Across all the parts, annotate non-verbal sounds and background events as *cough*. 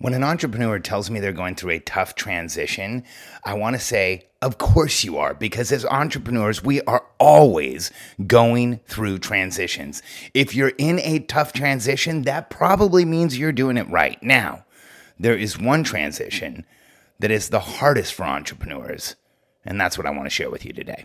When an entrepreneur tells me they're going through a tough transition, I want to say, of course you are, because as entrepreneurs, we are always going through transitions. If you're in a tough transition, that probably means you're doing it right. Now, there is one transition that is the hardest for entrepreneurs, and that's what I want to share with you today.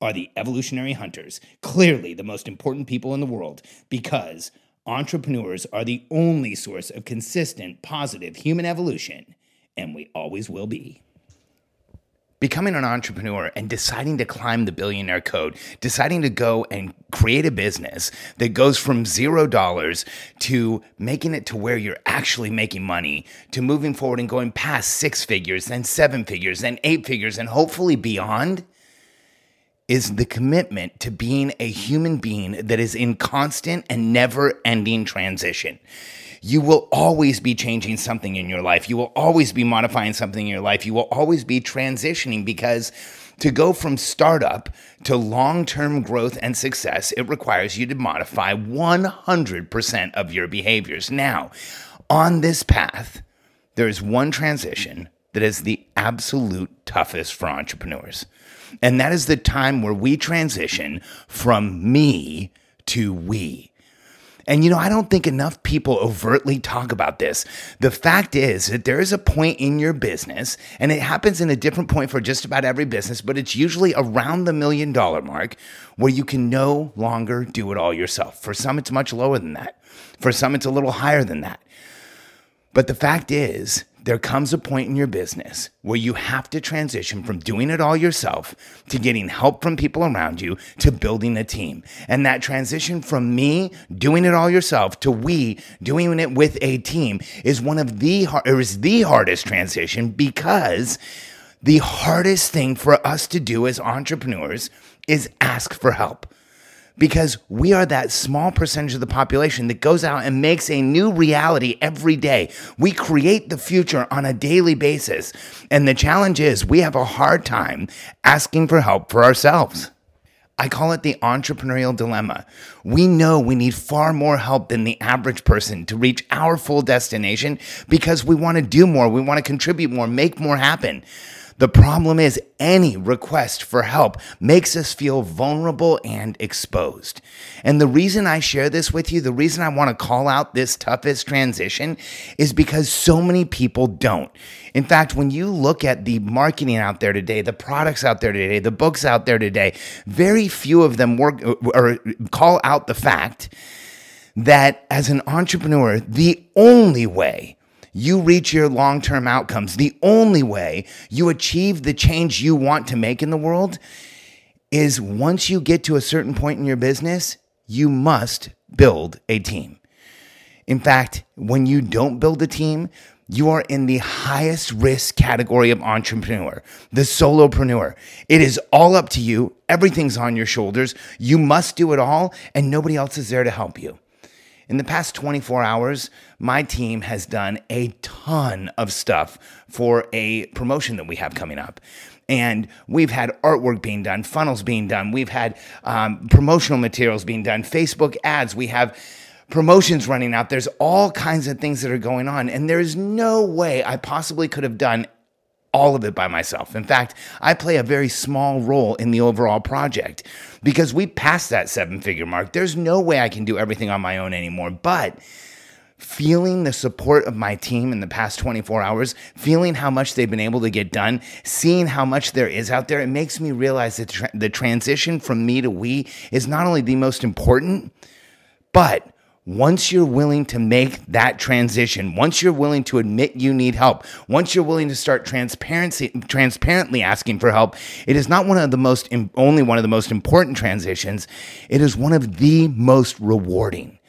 are the evolutionary hunters, clearly the most important people in the world, because entrepreneurs are the only source of consistent, positive human evolution, and we always will be. Becoming an entrepreneur and deciding to climb the billionaire code, deciding to go and create a business that goes from zero dollars to making it to where you're actually making money, to moving forward and going past six figures, then seven figures, then eight figures, and hopefully beyond is the commitment to being a human being that is in constant and never ending transition. You will always be changing something in your life. You will always be modifying something in your life. You will always be transitioning because to go from startup to long term growth and success, it requires you to modify 100% of your behaviors. Now, on this path, there is one transition that is the absolute toughest for entrepreneurs. And that is the time where we transition from me to we. And you know, I don't think enough people overtly talk about this. The fact is that there is a point in your business, and it happens in a different point for just about every business, but it's usually around the million dollar mark where you can no longer do it all yourself. For some, it's much lower than that. For some, it's a little higher than that. But the fact is there comes a point in your business where you have to transition from doing it all yourself to getting help from people around you to building a team. And that transition from me doing it all yourself to we doing it with a team is one of the or is the hardest transition because the hardest thing for us to do as entrepreneurs is ask for help because we are that small percentage of the population that goes out and makes a new reality every day. We create the future on a daily basis. And the challenge is we have a hard time asking for help for ourselves. I call it the entrepreneurial dilemma. We know we need far more help than the average person to reach our full destination because we want to do more, we want to contribute more, make more happen. The problem is, any request for help makes us feel vulnerable and exposed. And the reason I share this with you, the reason I want to call out this toughest transition is because so many people don't. In fact, when you look at the marketing out there today, the products out there today, the books out there today, very few of them work uh, or call out the fact that as an entrepreneur, the only way you reach your long term outcomes. The only way you achieve the change you want to make in the world is once you get to a certain point in your business, you must build a team. In fact, when you don't build a team, you are in the highest risk category of entrepreneur, the solopreneur. It is all up to you. Everything's on your shoulders. You must do it all, and nobody else is there to help you. In the past 24 hours, my team has done a ton of stuff for a promotion that we have coming up. And we've had artwork being done, funnels being done, we've had um, promotional materials being done, Facebook ads, we have promotions running out. There's all kinds of things that are going on. And there's no way I possibly could have done all of it by myself. In fact, I play a very small role in the overall project because we passed that seven figure mark. There's no way I can do everything on my own anymore. But feeling the support of my team in the past 24 hours, feeling how much they've been able to get done, seeing how much there is out there, it makes me realize that tra- the transition from me to we is not only the most important, but once you're willing to make that transition, once you're willing to admit you need help, once you're willing to start transparency, transparently asking for help, it is not one of the most, only one of the most important transitions. It is one of the most rewarding.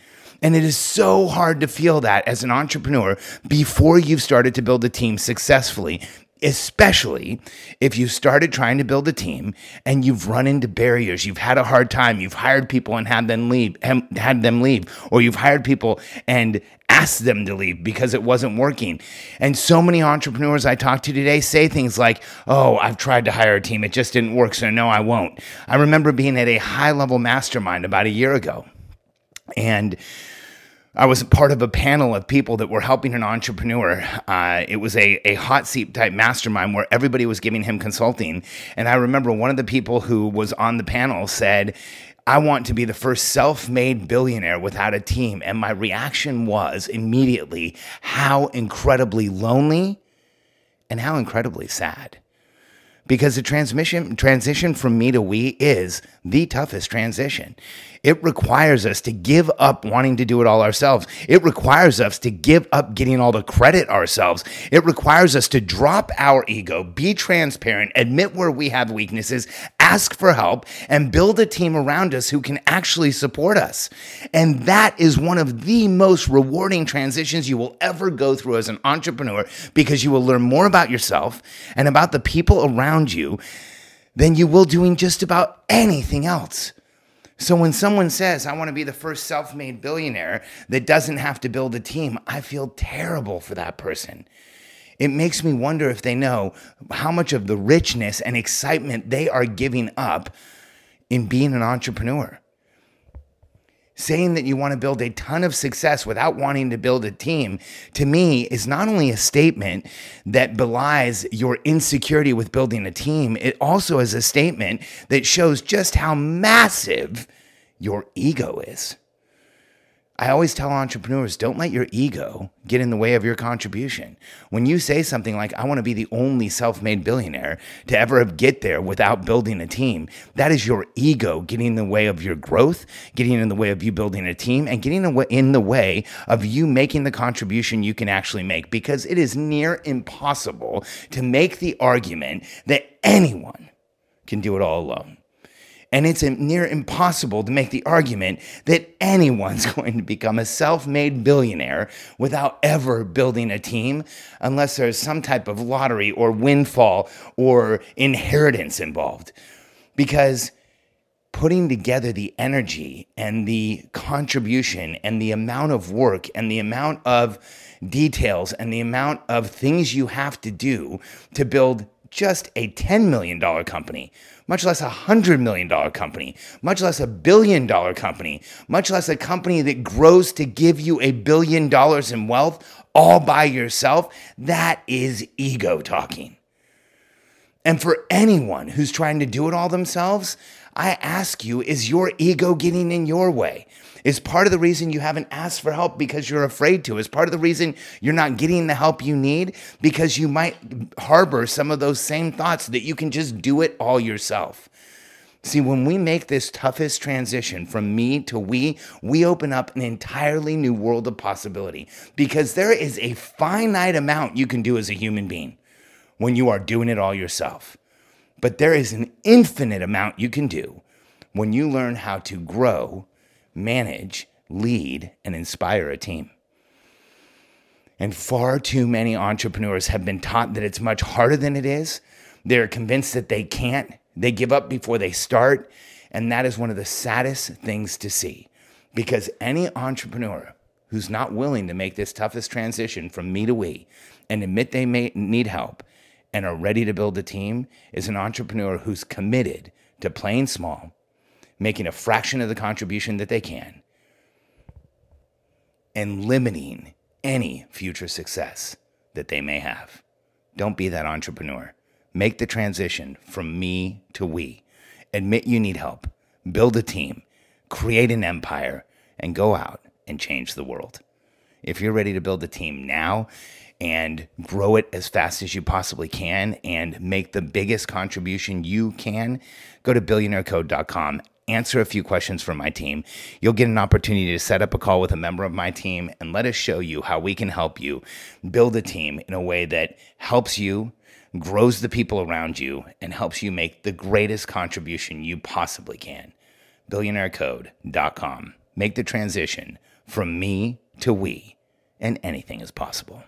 And it is so hard to feel that as an entrepreneur before you've started to build a team successfully especially if you started trying to build a team and you've run into barriers you've had a hard time you've hired people and had them leave had them leave or you've hired people and asked them to leave because it wasn't working. And so many entrepreneurs i talk to today say things like oh i've tried to hire a team. It just didn't work so no i won't. I remember being at a high level mastermind about a year ago and I was part of a panel of people that were helping an entrepreneur. Uh, it was a, a hot seat type mastermind where everybody was giving him consulting. And I remember one of the people who was on the panel said, I want to be the first self made billionaire without a team. And my reaction was immediately how incredibly lonely and how incredibly sad because the transmission transition from me to we is the toughest transition. It requires us to give up wanting to do it all ourselves. It requires us to give up getting all the credit ourselves. It requires us to drop our ego, be transparent, admit where we have weaknesses, ask for help, and build a team around us who can actually support us. And that is one of the most rewarding transitions you will ever go through as an entrepreneur because you will learn more about yourself and about the people around you than you will doing just about anything else. So when someone says, I want to be the first self made billionaire that doesn't have to build a team, I feel terrible for that person. It makes me wonder if they know how much of the richness and excitement they are giving up in being an entrepreneur saying that you want to build a ton of success without wanting to build a team, to me, is not only a statement that belies your insecurity with building a team, it also is a statement that shows just how massive your ego is. I always tell entrepreneurs don't let your ego get in the way of your contribution. When you say something like, I want to be the only self made billionaire to ever get there without building a team, that is your ego getting in the way of your growth, getting in the way of you building a team, and getting in the way of you making the contribution you can actually make because it is near impossible to make the argument that anyone can do it all alone. And it's near impossible to make the argument that anyone's *laughs* going to become a self made billionaire without ever building a team unless there's some type of lottery or windfall or inheritance involved. Because putting together the energy and the contribution and the amount of work and the amount of details and the amount of things you have to do to build just a $10 million company much less a $100 million company, much less a billion dollar company, much less a company that grows to give you a billion dollars in wealth all by yourself, that is ego talking. And for anyone who's trying to do it all themselves, I ask you, is your ego getting in your way? Is part of the reason you haven't asked for help because you're afraid to? Is part of the reason you're not getting the help you need because you might harbor some of those same thoughts that you can just do it all yourself? See, when we make this toughest transition from me to we, we open up an entirely new world of possibility because there is a finite amount you can do as a human being when you are doing it all yourself. But there is an infinite amount you can do when you learn how to grow manage, lead, and inspire a team. And far too many entrepreneurs have been taught that it's much harder than it is. They're convinced that they can't. They give up before they start. And that is one of the saddest things to see because any entrepreneur who's not willing to make this toughest transition from me to we and admit they may need help and are ready to build a team is an entrepreneur who's committed to playing small making a fraction of the contribution that they can, and limiting any future success that they may have. Don't be that entrepreneur. Make the transition from me to we. Admit you need help, build a team, create an empire, and go out and change the world. If you're ready to build a team now and grow it as fast as you possibly can and make the biggest contribution you can, go to billionairecode.com answer a few questions from my team. You'll get an opportunity to set up a call with a member of my team and let us show you how we can help you build a team in a way that helps you, grows the people around you, and helps you make the greatest contribution you possibly can. Billionairecode.com. Make the transition from me to we, and anything is possible.